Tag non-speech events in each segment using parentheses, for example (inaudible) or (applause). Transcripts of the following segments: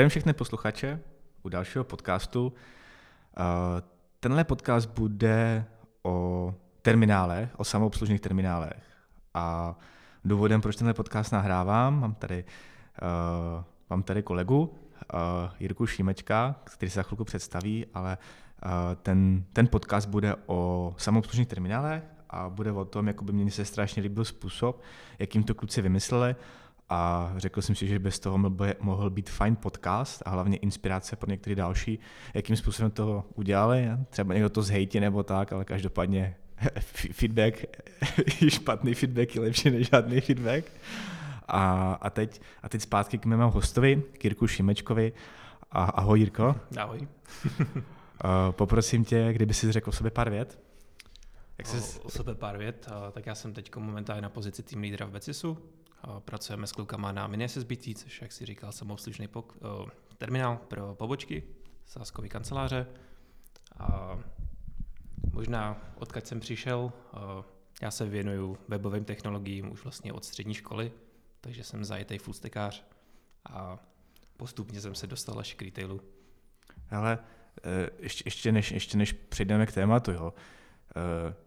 Zdravím všechny posluchače u dalšího podcastu. Eh, tenhle podcast bude o terminálech, o samoobslužných terminálech. A důvodem, proč tenhle podcast nahrávám, mám tady, uh, mám tady kolegu, uh, Jirku Šímečka, který se za chvilku představí, ale ten, ten podcast bude o samoobslužných terminálech a bude o tom, jako by mě se strašně líbil způsob, jakým to kluci vymysleli a řekl jsem si, že bez toho mohl být fajn podcast a hlavně inspirace pro některé další, jakým způsobem to udělali. Třeba někdo to zhejtí nebo tak, ale každopádně (laughs) feedback, (laughs) špatný feedback je lepší než žádný feedback. A, a, teď, a teď zpátky k mému hostovi, k Jirku Šimečkovi. A, ahoj Jirko. Ahoj. (laughs) Poprosím tě, kdyby si řekl o sobě pár vět. Jak jsi... o, o sobě pár vět, tak já jsem teď momentálně na pozici tým lídra v Becisu. Pracujeme s klukama na mini SSBT, což, jak si říkal, samoobslužný pok- terminál pro pobočky, sáskový kanceláře. A možná odkud jsem přišel, já se věnuju webovým technologiím už vlastně od střední školy, takže jsem zajetý fullstackář a postupně jsem se dostal až k retailu. Ale e, ještě, ještě, než, ještě než přejdeme k tématu, jo,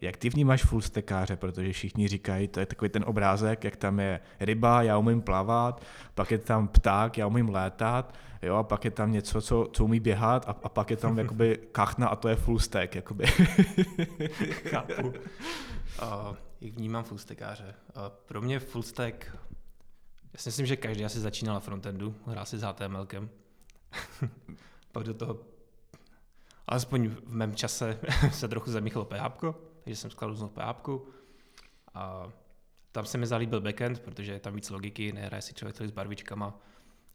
jak ty vnímáš full stackáře, protože všichni říkají, to je takový ten obrázek, jak tam je ryba, já umím plavat, pak je tam pták, já umím létat, jo, a pak je tam něco, co, co umí běhat a, a pak je tam jakoby (laughs) kachna a to je full stack, jakoby. (laughs) Chápu. Uh, jak vnímám full stackáře? Uh, pro mě full stack, já si myslím, že každý asi začínal na frontendu, hrál si s HTMLkem. (laughs) pak do toho alespoň v mém čase (laughs) se trochu zamíchalo PHP, takže jsem skladl PHP. A tam se mi zalíbil backend, protože je tam víc logiky, nehraje si člověk s barvičkama.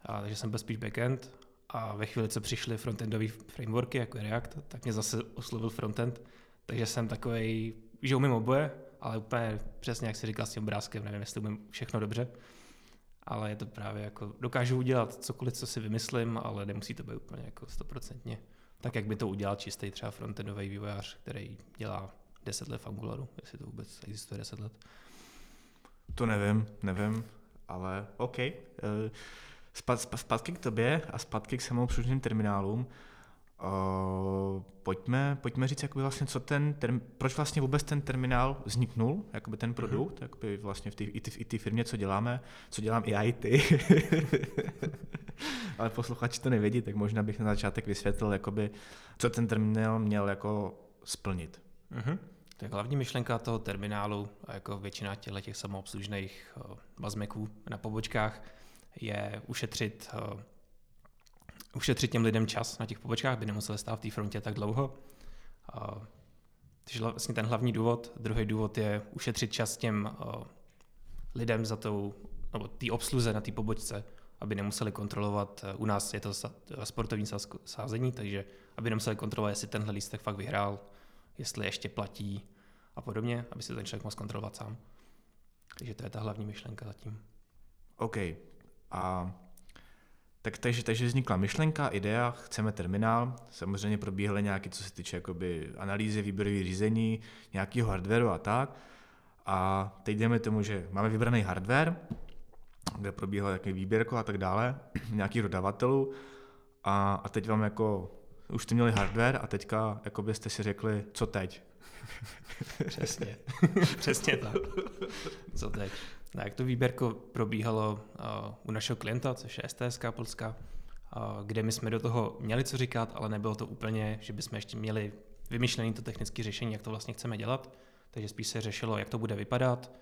A, takže jsem byl spíš backend. A ve chvíli, co přišly frontendové frameworky, jako React, tak mě zase oslovil frontend. Takže jsem takový, že umím oboje, ale úplně přesně, jak si říkal s tím obrázkem, nevím, jestli umím všechno dobře. Ale je to právě jako, dokážu udělat cokoliv, co si vymyslím, ale nemusí to být úplně jako stoprocentně tak jak by to udělal čistý třeba frontendový vývojář, který dělá 10 let v Angularu, jestli to vůbec existuje 10 let. To nevím, nevím, ale OK. Zpátky k tobě a zpátky k samoobslužným terminálům. Uh, pojďme, pojďme říct, jakoby vlastně, co ten term, proč vlastně vůbec ten terminál vzniknul, jakoby ten produkt, mm-hmm. jakoby vlastně v té i, i ty firmě, co děláme, co dělám i já, i ty. (laughs) Ale posluchači to nevědí, tak možná bych na začátek vysvětlil, jakoby, co ten terminál měl jako splnit. Mm-hmm. Tak hlavní myšlenka toho terminálu, a jako většina těchto těch samoobslužných bazmeků na pobočkách, je ušetřit ušetřit těm lidem čas na těch pobočkách, aby nemuseli stát v té frontě tak dlouho. Takže vlastně ten hlavní důvod. Druhý důvod je ušetřit čas těm lidem za tou, nebo té obsluze na té pobočce, aby nemuseli kontrolovat, u nás je to sportovní sázení, takže aby nemuseli kontrolovat, jestli tenhle lístek fakt vyhrál, jestli ještě platí a podobně, aby si ten člověk mohl kontrolovat sám. Takže to je ta hlavní myšlenka zatím. OK. A tak, takže, takže vznikla myšlenka, idea, chceme terminál, samozřejmě probíhaly nějaké, co se týče jakoby analýzy, výběrové řízení, nějakého hardwareu a tak. A teď jdeme tomu, že máme vybraný hardware, kde probíhalo nějaký výběrko a tak dále, (clears throat) nějakých dodavatelů a, a teď vám jako, už jste měli hardware a teďka jako byste si řekli, co teď? (laughs) Přesně, přesně tak. Co teď? No, jak to výběrko probíhalo uh, u našeho klienta, což je STSK Polska, uh, kde my jsme do toho měli co říkat, ale nebylo to úplně, že bychom ještě měli vymyšlené to technické řešení, jak to vlastně chceme dělat. Takže spíš se řešilo, jak to bude vypadat,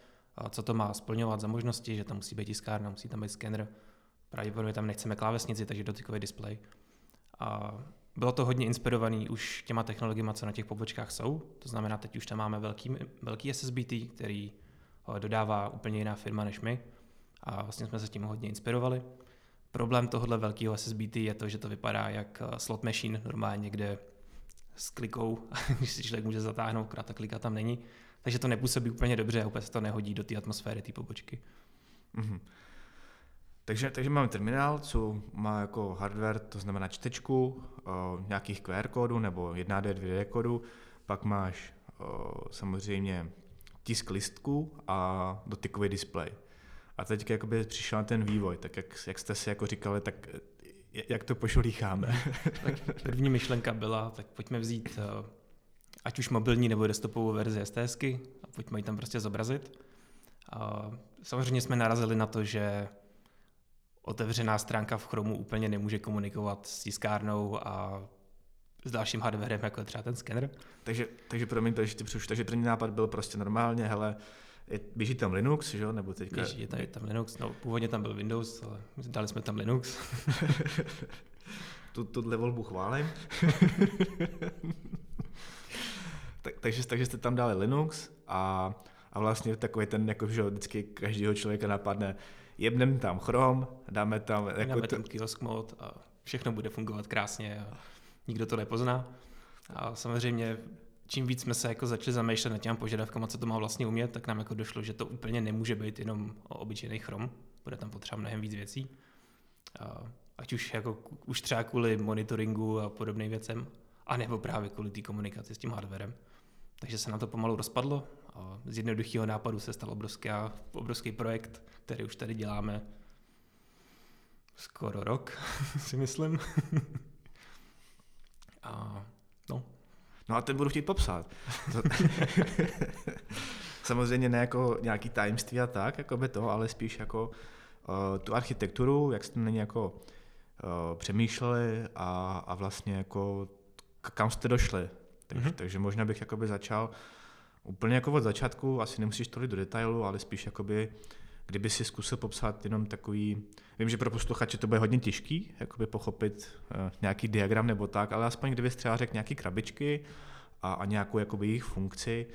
uh, co to má splňovat za možnosti, že tam musí být tiskárna, musí tam být skener, pravděpodobně tam nechceme klávesnici, takže dotykový displej. A bylo to hodně inspirovaný už těma technologiemi, co na těch pobočkách jsou. To znamená, teď už tam máme velký, velký SSBT, který dodává úplně jiná firma než my a vlastně jsme se tím hodně inspirovali. Problém tohohle velkého SSBT je to, že to vypadá jak eh, slot machine normálně, kde s klikou, (laughs) když si člověk může zatáhnout, krát ta klika tam není. Takže to nepůsobí úplně dobře a úplně se to nehodí do té atmosféry té pobočky. Mm-hmm. Takže, takže máme terminál, co má jako hardware, to znamená čtečku o, nějakých QR kódů nebo 1D, 2D kódů, pak máš o, samozřejmě tisk listku a dotykový displej. A teď jakoby přišel ten vývoj, tak jak, jak jste si jako říkali, tak jak to pošolícháme. tak první myšlenka byla, tak pojďme vzít uh, ať už mobilní nebo desktopovou verzi STSky a pojďme ji tam prostě zobrazit. A samozřejmě jsme narazili na to, že otevřená stránka v Chromu úplně nemůže komunikovat s tiskárnou a s dalším hardwarem, jako třeba ten skener. Takže, takže promiň, takže, ty přerušu, takže první nápad byl prostě normálně, hele, je, běží tam Linux, že jo, nebo teďka... Běží je tady tam Linux, no původně tam byl Windows, ale dali jsme tam Linux. (laughs) tu, tuhle volbu chválím. (laughs) tak, takže, takže jste tam dali Linux a, a vlastně takový ten, jako, že vždycky každého člověka napadne, jebneme tam Chrome, dáme tam... Jako dáme tam kiosk mod a všechno bude fungovat krásně a nikdo to nepozná. A samozřejmě čím víc jsme se jako začali zamýšlet nad těmi požadavkama, co to má vlastně umět, tak nám jako došlo, že to úplně nemůže být jenom obyčejný Chrome, bude tam potřeba mnohem víc věcí. A ať už jako už třeba kvůli monitoringu a podobným věcem, anebo právě kvůli té komunikaci s tím hardwarem. Takže se na to pomalu rozpadlo a z jednoduchého nápadu se stal obrovský, obrovský projekt, který už tady děláme skoro rok, (laughs) si myslím. (laughs) a no. No a ten budu chtít popsat. (laughs) Samozřejmě ne jako nějaký tajemství a tak, jako by to, ale spíš jako uh, tu architekturu, jak jste na ní jako uh, přemýšleli a, a vlastně jako kam jste došli. Takže, mm-hmm. takže možná bych jakoby začal úplně jako od začátku, asi nemusíš tolik do detailu, ale spíš jakoby, kdyby si zkusil popsat jenom takový, vím, že pro posluchače to bude hodně těžký, jakoby pochopit uh, nějaký diagram nebo tak, ale aspoň kdyby třeba řekl nějaký krabičky a, a nějakou jakoby jejich funkci,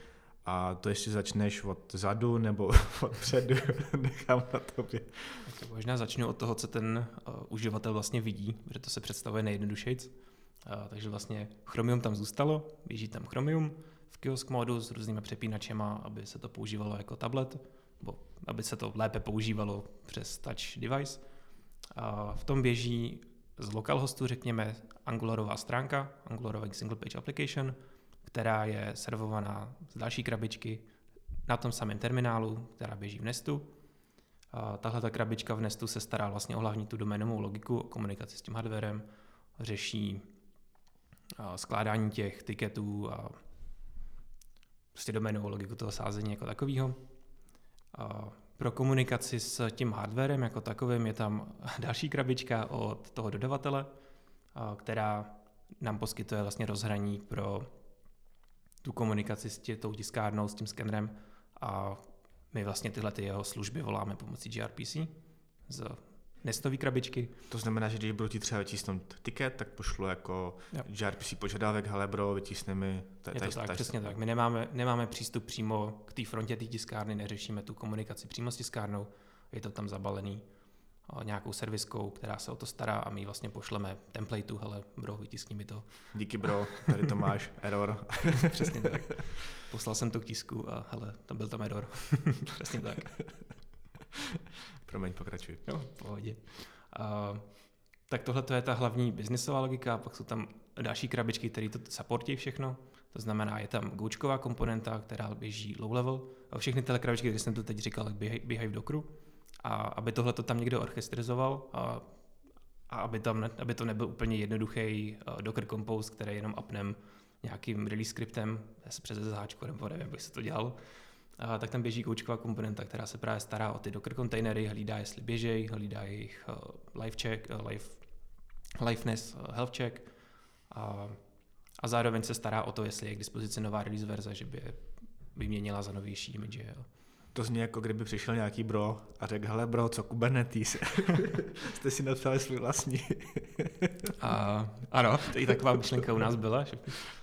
a to ještě začneš od zadu nebo (laughs) od předu, (laughs) nechám na tobě. Tak možná začnu od toho, co ten uh, uživatel vlastně vidí, protože to se představuje nejjednodušejc. Uh, takže vlastně Chromium tam zůstalo, běží tam Chromium v kiosk modu s různými přepínačema, aby se to používalo jako tablet, aby se to lépe používalo přes touch device. A v tom běží z localhostu, řekněme, Angularová stránka, Angularová single page application, která je servovaná z další krabičky na tom samém terminálu, která běží v Nestu. tahle ta krabička v Nestu se stará vlastně o hlavní tu doménovou logiku, o komunikaci s tím hardwarem, řeší skládání těch tiketů a prostě doménovou logiku toho sázení jako takového. Pro komunikaci s tím hardwarem jako takovým je tam (laughs) další krabička od toho dodavatele, která nám poskytuje vlastně rozhraní pro tu komunikaci s tě, tou tiskárnou, s tím skenerem a my vlastně tyhle ty jeho služby voláme pomocí gRPC z nestové krabičky. To znamená, že když budu ti třeba vytísnout tiket, tak pošlu jako jo. gRPC požadavek, hele bro, vytísne mi. Je to tak, přesně tak. My nemáme, nemáme přístup přímo k té frontě té tiskárny, neřešíme tu komunikaci přímo s tiskárnou, je to tam zabalený nějakou serviskou, která se o to stará a my vlastně pošleme templateu, hele bro, vytiskni mi to. Díky bro, tady to máš, (laughs) error. Přesně tak. Poslal jsem to k tisku a hele, tam byl tam error. (laughs) Přesně tak. (laughs) Promiň, pokračuj. Jo, v pohodě. Uh, tak tohle je ta hlavní biznisová logika, pak jsou tam další krabičky, které to supportí všechno. To znamená, je tam goučková komponenta, která běží low level. A všechny ty krabičky, které jsem to teď říkal, běhají, běhají v Dockeru a aby tohle to tam někdo orchestrizoval a, a aby, tam aby to nebyl úplně jednoduchý uh, Docker Compose, který jenom apnem nějakým release scriptem přes SSH, nebo nevím, jak se to dělal, tak tam běží koučková komponenta, která se právě stará o ty Docker kontejnery, hlídá, jestli běžej, hlídá jejich uh, live check, uh, live, liveness, uh, health check a, a zároveň se stará o to, jestli je k dispozici nová release verze, že by je vyměnila za novější image. Jo. To zní jako kdyby přišel nějaký bro a řekl, hele bro, co Kubernetes? (laughs) Jste si napsali svůj vlastní. a, ano, to i taková myšlenka u nás byla, že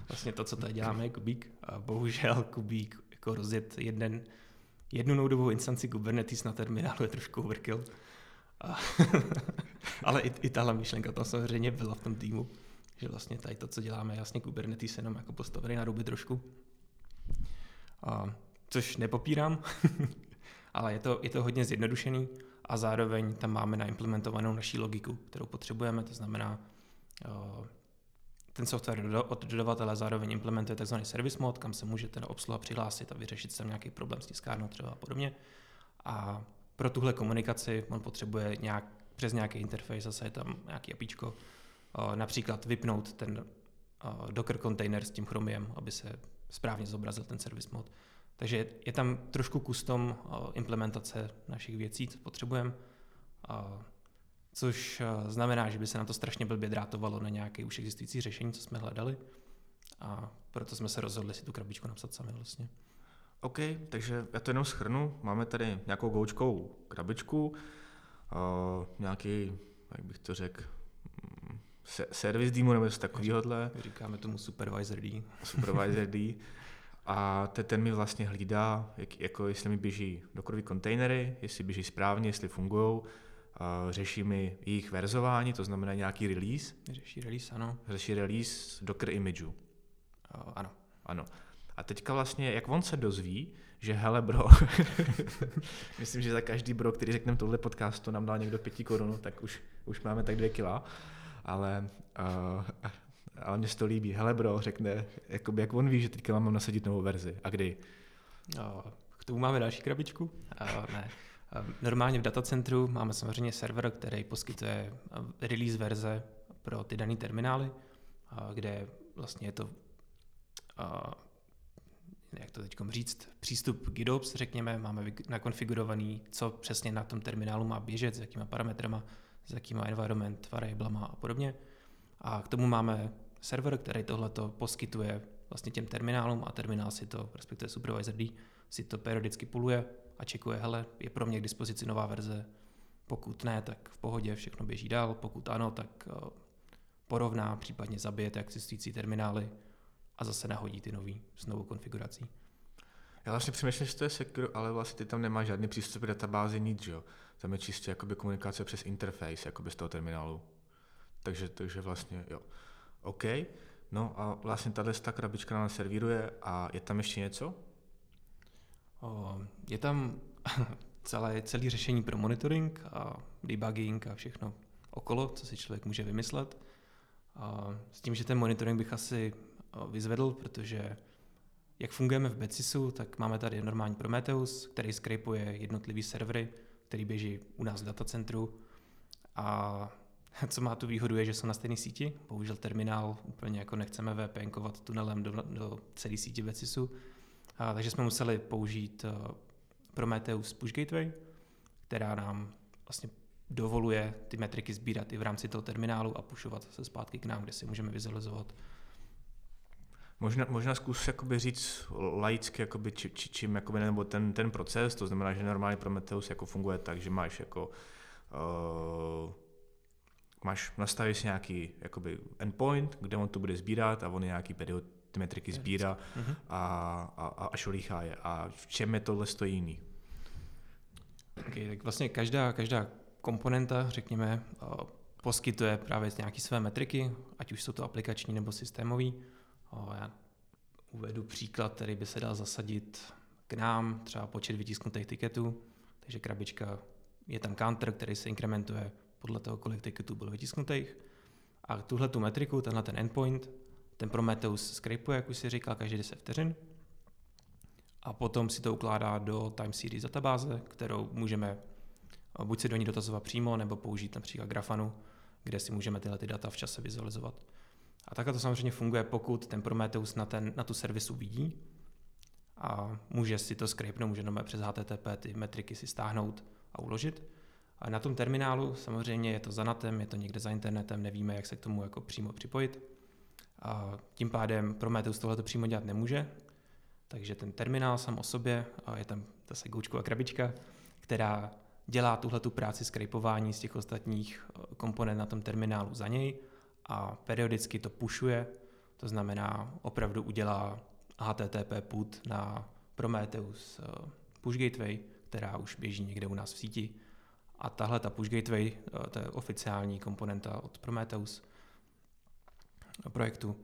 vlastně to, co tady děláme je Kubík. A bohužel Kubík jako rozjet jeden, jednu noudovou instanci Kubernetes na terminálu je trošku overkill. A, (laughs) ale i, i tahle myšlenka tam samozřejmě byla v tom týmu, že vlastně tady to, co děláme, jasně Kubernetes jenom jako postavený na ruby trošku. A což nepopírám, (laughs) ale je to, je to hodně zjednodušený a zároveň tam máme naimplementovanou naší logiku, kterou potřebujeme, to znamená, ten software od dodavatele zároveň implementuje tzv. service mod, kam se můžete na obsluha přihlásit a vyřešit tam nějaký problém s tiskárnou třeba a podobně. A pro tuhle komunikaci on potřebuje nějak přes nějaký interface, zase je tam nějaký apíčko, například vypnout ten Docker container s tím Chromiem, aby se správně zobrazil ten service mod. Takže je tam trošku custom implementace našich věcí, co potřebujeme, což znamená, že by se na to strašně blbě drátovalo na nějaké už existující řešení, co jsme hledali. A proto jsme se rozhodli si tu krabičku napsat sami vlastně. OK, takže já to jenom schrnu. Máme tady nějakou goučkovou krabičku, uh, nějaký, jak bych to řekl, mm, se, service demo nebo něco takového. Říkáme tomu supervisor D. Supervisor D. A ten, ten mi vlastně hlídá, jak, jako jestli mi běží dokrový kontejnery, jestli běží správně, jestli fungují. Řeší mi jejich verzování, to znamená nějaký release. Řeší release, ano. Řeší release Docker imageu. Ano. Ano. A teďka vlastně, jak on se dozví, že hele bro, (laughs) myslím, že za každý bro, který řekneme tohle podcastu, nám dal někdo pěti korun, tak už, už máme tak dvě kila, ale, uh, ale mě se to líbí. Hele bro, řekne, jakoby, jak on ví, že teďka mám nasadit novou verzi a kdy? Uh, k tomu máme další krabičku? Uh, ne. Normálně v datacentru máme samozřejmě server, který poskytuje release verze pro ty dané terminály, kde vlastně je to jak to teď říct, přístup GitOps, řekněme, máme nakonfigurovaný, co přesně na tom terminálu má běžet, s jakýma parametrama, s jakýma environment variablama a podobně. A k tomu máme server, který tohleto poskytuje vlastně těm terminálům a terminál si to, respektive supervisor D, si to periodicky puluje a čekuje, hele, je pro mě k dispozici nová verze, pokud ne, tak v pohodě, všechno běží dál, pokud ano, tak eh, porovná, případně zabije ty existující terminály a zase nahodí ty nový s novou konfigurací. Já vlastně přemýšlím, že to je Secure, ale vlastně ty tam nemáš žádný přístup k databázi, nic, jo. Tam je čistě jakoby komunikace přes interface, jakoby z toho terminálu. Takže, takže vlastně, jo. OK. No a vlastně tahle ta krabička nám servíruje a je tam ještě něco? Je tam (laughs) celé, celé řešení pro monitoring a debugging a všechno okolo, co si člověk může vymyslet. S tím, že ten monitoring bych asi vyzvedl, protože jak fungujeme v Betsisu, tak máme tady normální Prometheus, který skrypuje jednotlivý servery, který běží u nás v datacentru. A (laughs) co má tu výhodu je, že jsou na stejné síti. Bohužel terminál úplně jako nechceme VPNkovat tunelem do, do celé síti Betsisu. Takže jsme museli použít uh, Prometheus Push Gateway, která nám vlastně dovoluje ty metriky sbírat i v rámci toho terminálu a pušovat se zpátky k nám, kde si můžeme vizualizovat. Možná, možná zkus jakoby říct laicky, jakoby, či, či, čím jakoby, nebo ten, ten proces, to znamená, že normálně Prometheus jako funguje tak, že máš jako uh, máš, nastavíš si nějaký jakoby endpoint, kde on to bude sbírat a on nějaký period, ty metriky sbírá mhm. a, a, a, a šolíchá je. A v čem je tohle stojí jiný? Okay, tak vlastně každá, každá komponenta, řekněme, poskytuje právě nějaké své metriky, ať už jsou to aplikační nebo systémový. Já uvedu příklad, který by se dal zasadit k nám, třeba počet vytisknutých tiketů, takže krabička, je tam counter, který se inkrementuje podle toho, kolik tiketů bylo vytisknutých. A tuhle tu metriku, tenhle ten endpoint, ten Prometheus scrapeuje, jak už si říkal, každý 10 vteřin. A potom si to ukládá do time series databáze, kterou můžeme buď se do ní dotazovat přímo, nebo použít například Grafanu, kde si můžeme tyhle ty data v čase vizualizovat. A takhle to samozřejmě funguje, pokud ten Prometheus na, ten, na tu servisu vidí a může si to scrapenout, může jenom přes HTTP ty metriky si stáhnout a uložit. A na tom terminálu samozřejmě je to za natem, je to někde za internetem, nevíme, jak se k tomu jako přímo připojit. A tím pádem Prometheus tohle přímo dělat nemůže, takže ten terminál sám o sobě, a je tam zase goučková krabička, která dělá tuhle tu práci skrypování z těch ostatních eh, komponent na tom terminálu za něj a periodicky to pušuje, to znamená opravdu udělá HTTP put na Prometheus eh, push gateway, která už běží někde u nás v síti. A tahle ta push gateway, eh, to je oficiální komponenta od Prometheus projektu,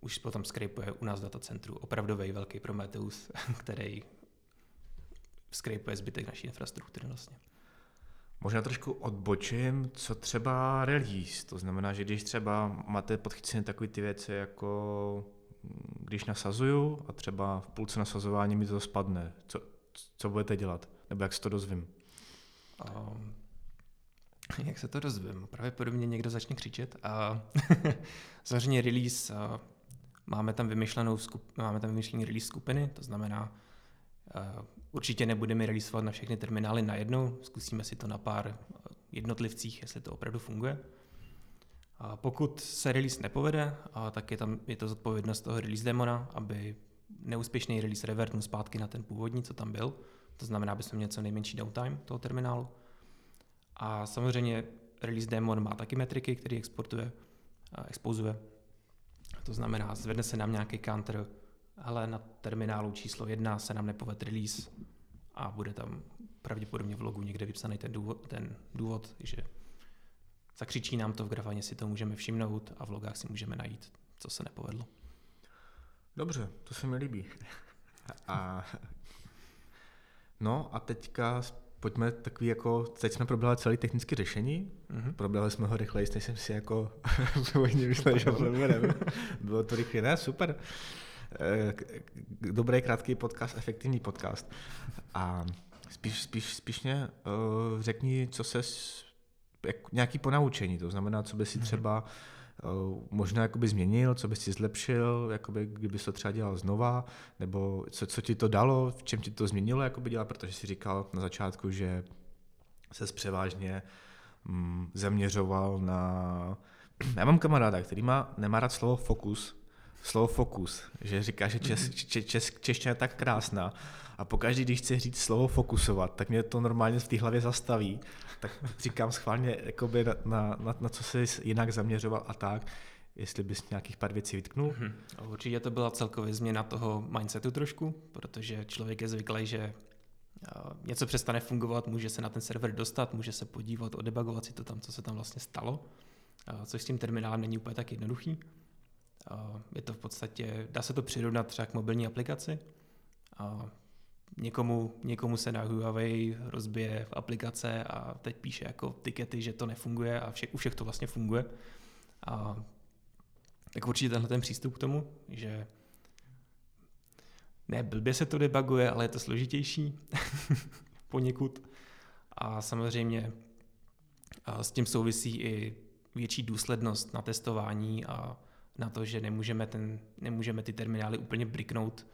už potom skrypuje u nás v datacentru opravdový velký Prometheus, (laughs) který skrypuje zbytek naší infrastruktury vlastně. Možná trošku odbočím, co třeba release. To znamená, že když třeba máte podchycené takové ty věci, jako když nasazuju a třeba v půlce nasazování mi to spadne, co, co budete dělat? Nebo jak se to dozvím? Um, (laughs) Jak se to dozvím? Pravděpodobně někdo začne křičet a (laughs) samozřejmě release, a máme tam vymyšlenou skup, máme tam vymyšlený release skupiny, to znamená, určitě nebudeme releaseovat na všechny terminály najednou, zkusíme si to na pár jednotlivcích, jestli to opravdu funguje. A pokud se release nepovede, a tak je tam je to zodpovědnost toho release demona, aby neúspěšný release revertnul zpátky na ten původní, co tam byl. To znamená, aby jsme měli co nejmenší downtime toho terminálu. A samozřejmě release demon má taky metriky, které exportuje, expozuje. To znamená, zvedne se nám nějaký counter, ale na terminálu číslo jedna se nám nepoved release a bude tam pravděpodobně v logu někde vypsaný ten důvod, ten důvod že zakřičí nám to v grafaně, si to můžeme všimnout a v logách si můžeme najít, co se nepovedlo. Dobře, to se mi líbí. (laughs) A, no a teďka pojďme takový jako, teď jsme probrali celý technické řešení, mm-hmm. probrali jsme ho rychleji, než jsem si jako (laughs) původně myslel, že probereme. Bylo to rychle, ne, super. Eh, dobrý, krátký podcast, efektivní podcast. A spíš, spíš, spíš mě uh, řekni, co se, jak, nějaký ponaučení, to znamená, co by si mhm. třeba uh, možná jakoby změnil, co by si zlepšil, jakoby, kdyby to třeba dělal znova, nebo co, co ti to dalo, v čem ti to změnilo jakoby dělat, protože jsi říkal na začátku, že se převážně mm, zaměřoval na... (clears throat) Já mám kamaráda, který má, nemá rád slovo fokus, slovo fokus, že říká, že čes, čes, čes, čeština je tak krásná a pokaždý, když chci říct slovo fokusovat, tak mě to normálně v té hlavě zastaví, tak říkám schválně, jakoby na, na, na, na co se jinak zaměřoval a tak, jestli bys nějakých pár věcí vytknul. Hmm. Určitě to byla celkově změna toho mindsetu trošku, protože člověk je zvyklý, že něco přestane fungovat, může se na ten server dostat, může se podívat, odebagovat si to tam, co se tam vlastně stalo, což s tím terminálem není úplně tak jednoduchý. Je to v podstatě, dá se to přirovnat třeba k mobilní aplikaci. Někomu, někomu se na Huawei rozbije v aplikace a teď píše jako tikety, že to nefunguje a vše, u všech to vlastně funguje. A, tak určitě tenhle ten přístup k tomu, že ne, blbě se to debuguje, ale je to složitější (laughs) poněkud. A samozřejmě a s tím souvisí i větší důslednost na testování a na to, že nemůžeme, ten, nemůžeme ty terminály úplně briknout,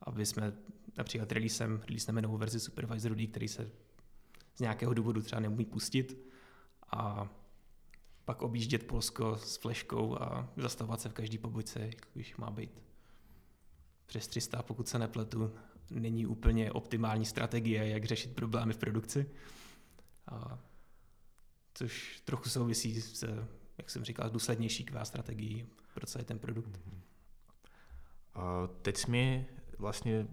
aby jsme například releasem, releaseneme novou verzi Supervisoru D, který se z nějakého důvodu třeba neumí pustit a pak objíždět Polsko s fleškou a zastavovat se v každý pobočce, když má být přes 300, pokud se nepletu, není úplně optimální strategie, jak řešit problémy v produkci. A což trochu souvisí s, jak jsem říkal, důslednější QA strategií pro celý ten produkt. A teď mi vlastně,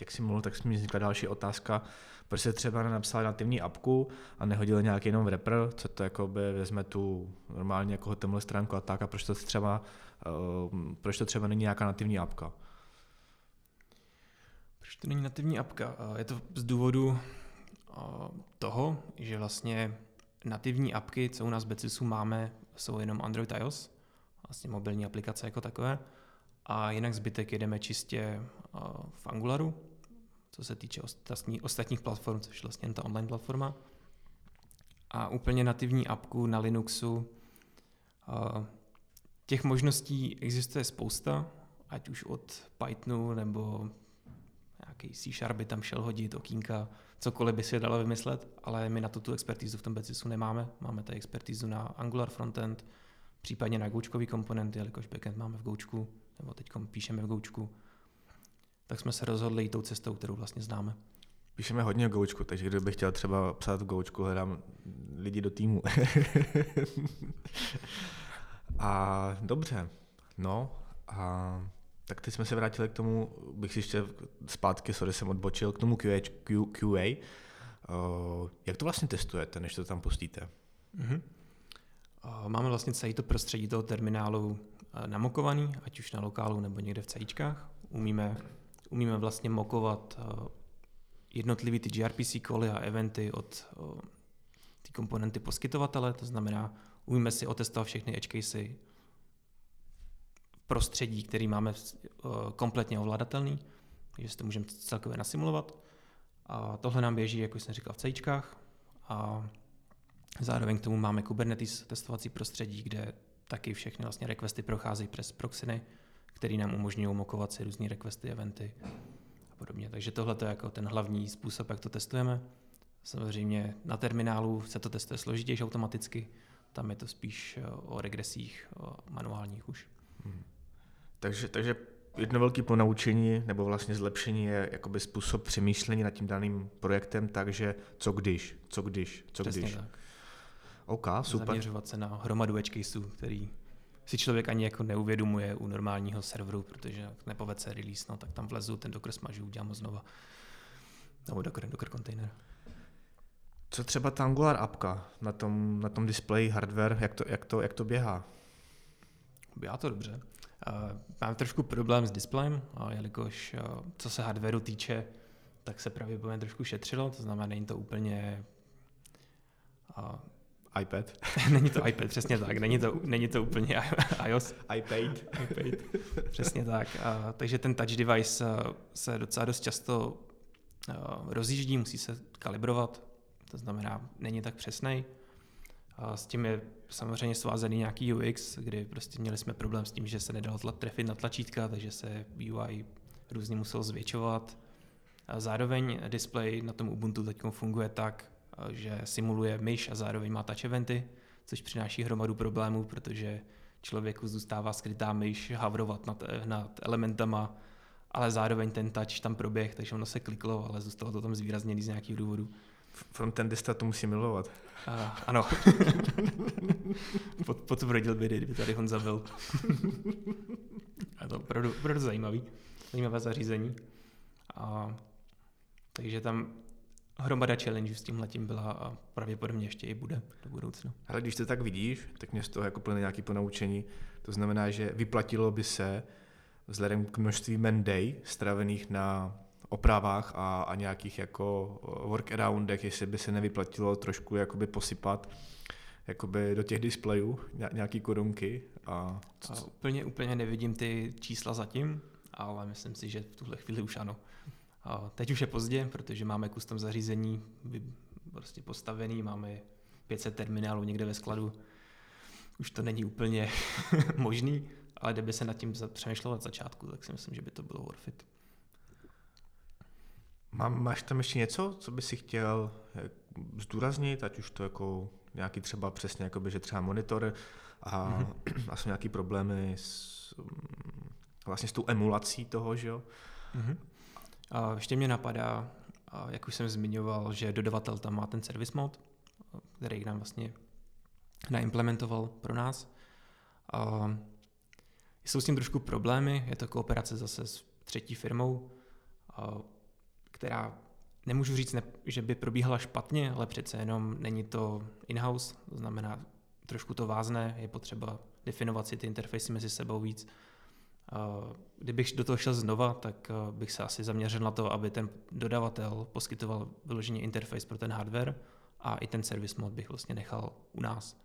jak jsi mluvil, tak mi vznikla další otázka, proč se třeba nenapsal nativní apku a nehodil nějaký jenom wrapper, co to jako by vezme tu normálně jako HTML stránku a tak a proč to třeba, uh, proč to třeba není nějaká nativní apka? Proč to není nativní apka? Je to z důvodu toho, že vlastně nativní apky, co u nás v Becisu máme, jsou jenom Android iOS, vlastně mobilní aplikace jako takové. A jinak zbytek jedeme čistě v Angularu, co se týče ostatní, ostatních platform, což je vlastně ta online platforma. A úplně nativní apku na Linuxu. Těch možností existuje spousta, ať už od Pythonu nebo nějaký C Sharp by tam šel hodit, okýnka, cokoliv by se dalo vymyslet, ale my na to tu expertizu v tom Becisu nemáme. Máme tady expertizu na Angular frontend, případně na goučkový komponenty, jelikož backend máme v goučku, nebo teď píšeme v goučku, tak jsme se rozhodli jít tou cestou, kterou vlastně známe. Píšeme hodně o goučku, takže kdybych chtěl třeba psát v goučku, hledám lidi do týmu. (laughs) a dobře, no a tak teď jsme se vrátili k tomu, bych si ještě zpátky, sorry, jsem odbočil, k tomu QA. Q, QA. Uh, jak to vlastně testujete, než to tam pustíte? Mm-hmm. Máme vlastně celý to prostředí toho terminálu eh, namokovaný, ať už na lokálu nebo někde v CIčkách. Umíme, umíme vlastně mokovat eh, jednotlivý ty gRPC cally a eventy od eh, ty komponenty poskytovatele, to znamená, umíme si otestovat všechny edge casey prostředí, který máme kompletně ovladatelný, takže si to můžeme celkově nasimulovat. A tohle nám běží, jako jsem říkal, v CIčkách. A Zároveň k tomu máme Kubernetes testovací prostředí, kde taky všechny vlastně requesty procházejí přes proxiny, který nám umožňují mokovat si různé requesty, eventy a podobně. Takže tohle je jako ten hlavní způsob, jak to testujeme. Samozřejmě na terminálu se to testuje složitější automaticky, tam je to spíš eh, o regresích o manuálních už. Hmm. Takže, takže jedno velké ponaučení nebo vlastně zlepšení je jakoby způsob přemýšlení nad tím daným projektem, takže co když, co když, co Přesně když. Tak. OK, super. Zaměřovat se na hromadu edge caseů, který si člověk ani jako neuvědomuje u normálního serveru, protože jak nepovede se release, no, tak tam vlezu, ten Docker smažu, udělám ho znova. Nebo Docker, Docker container. Co třeba ta Angular appka na tom, na tom displeji hardware, jak to, jak, to, jak to běhá? Běhá to dobře. Mám trošku problém s displejem, jelikož uh, co se hardwareu týče, tak se pravděpodobně trošku šetřilo, to znamená, není to úplně iPad. (laughs) není to iPad, přesně tak. Není to, není to úplně iOS. iPad. iPad. Přesně tak. A, takže ten touch device se docela dost často rozjíždí, musí se kalibrovat, to znamená, není tak přesný. S tím je samozřejmě svázaný nějaký UX, kdy prostě měli jsme problém s tím, že se nedalo trefit na tlačítka, takže se UI různě musel zvětšovat. A zároveň display na tom Ubuntu teď funguje tak, že simuluje myš a zároveň má touch eventy, což přináší hromadu problémů, protože člověku zůstává skrytá myš havrovat nad, nad elementama, ale zároveň ten touch tam proběh, takže ono se kliklo, ale zůstalo to tam zvýrazněný z nějakých důvodů. Frontendista to musí milovat. Uh, ano. (laughs) Pod, potvrdil by, kdyby tady Honza byl. a to opravdu, opravdu zajímavý. Zajímavé zařízení. A, takže tam hromada challenge s tímhletím byla a pravděpodobně ještě i bude do budoucna. Ale když to tak vidíš, tak mě z toho jako plně nějaké ponaučení. To znamená, že vyplatilo by se vzhledem k množství man day stravených na opravách a, a nějakých jako workaroundech, jestli by se nevyplatilo trošku jakoby posypat jakoby do těch displejů nějaký korunky. A... a úplně, úplně nevidím ty čísla zatím, ale myslím si, že v tuhle chvíli už ano. A teď už je pozdě, protože máme custom zařízení prostě postavený, máme 500 terminálů někde ve skladu. Už to není úplně (laughs) možný, ale kdyby se nad tím přemýšlelo od začátku, tak si myslím, že by to bylo worth it. Má, máš tam ještě něco, co by si chtěl eh, zdůraznit, ať už to jako nějaký třeba přesně, jakoby, že třeba monitor a, mm-hmm. a jsou nějaký problémy s, mm, vlastně s tou emulací toho, že jo? Mm-hmm. A ještě mě napadá, jak už jsem zmiňoval, že dodavatel tam má ten service mod, který nám vlastně naimplementoval pro nás. A jsou s tím trošku problémy, je to kooperace zase s třetí firmou, která nemůžu říct, že by probíhala špatně, ale přece jenom není to in-house, to znamená trošku to vázne, je potřeba definovat si ty interfejsy mezi sebou víc Kdybych do toho šel znova, tak eh, bych se asi zaměřil na to, aby ten dodavatel poskytoval vyloženě interface pro ten hardware a i ten service mod bych vlastně nechal u nás.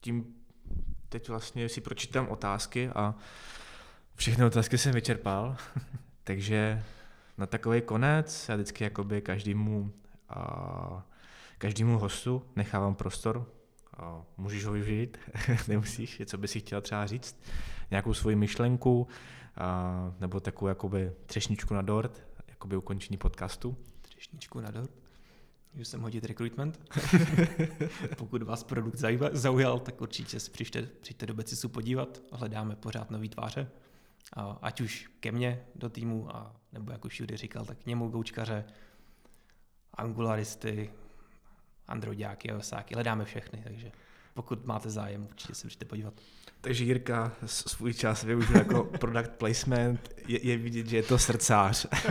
Tím teď vlastně si pročítám otázky a všechny otázky jsem vyčerpal, (laughs) takže na takový konec já vždycky jakoby každému, a každému hostu nechávám prostor můžeš ho využít, (laughs) nemusíš, co by si chtěla třeba říct, nějakou svoji myšlenku, a, nebo takovou jakoby třešničku na dort, jakoby ukončení podcastu. Třešničku na dort? Můžu sem hodit recruitment? (laughs) Pokud vás produkt zaujal, tak určitě se přijďte, přijďte do Becisu podívat. Hledáme pořád nový tváře. Ať už ke mně do týmu, a, nebo jak už Judy říkal, tak k němu goučkaře, angularisty, androidáky, iOSáky, hledáme všechny, takže pokud máte zájem, určitě se můžete podívat. Takže Jirka svůj čas využil jako (laughs) product placement, je, je vidět, že je to srdcář. (laughs)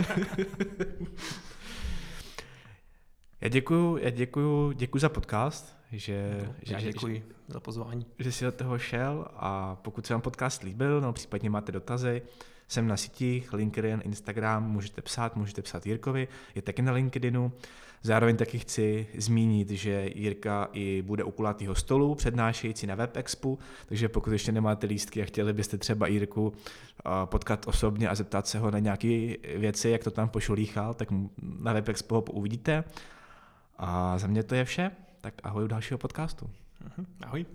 já děkuju, já děkuju, děkuju za podcast, že, no, že, já děkuji že, za pozvání. Že jsi do toho šel a pokud se vám podcast líbil, no případně máte dotazy, jsem na sítích, LinkedIn, Instagram, můžete psát, můžete psát Jirkovi, je taky na LinkedInu. Zároveň taky chci zmínit, že Jirka i bude u kulatého stolu přednášející na WebExpu, takže pokud ještě nemáte lístky a chtěli byste třeba Jirku potkat osobně a zeptat se ho na nějaké věci, jak to tam pošolíchal, tak na WebExpu ho uvidíte. A za mě to je vše, tak ahoj u dalšího podcastu. Uh-huh. Ahoj.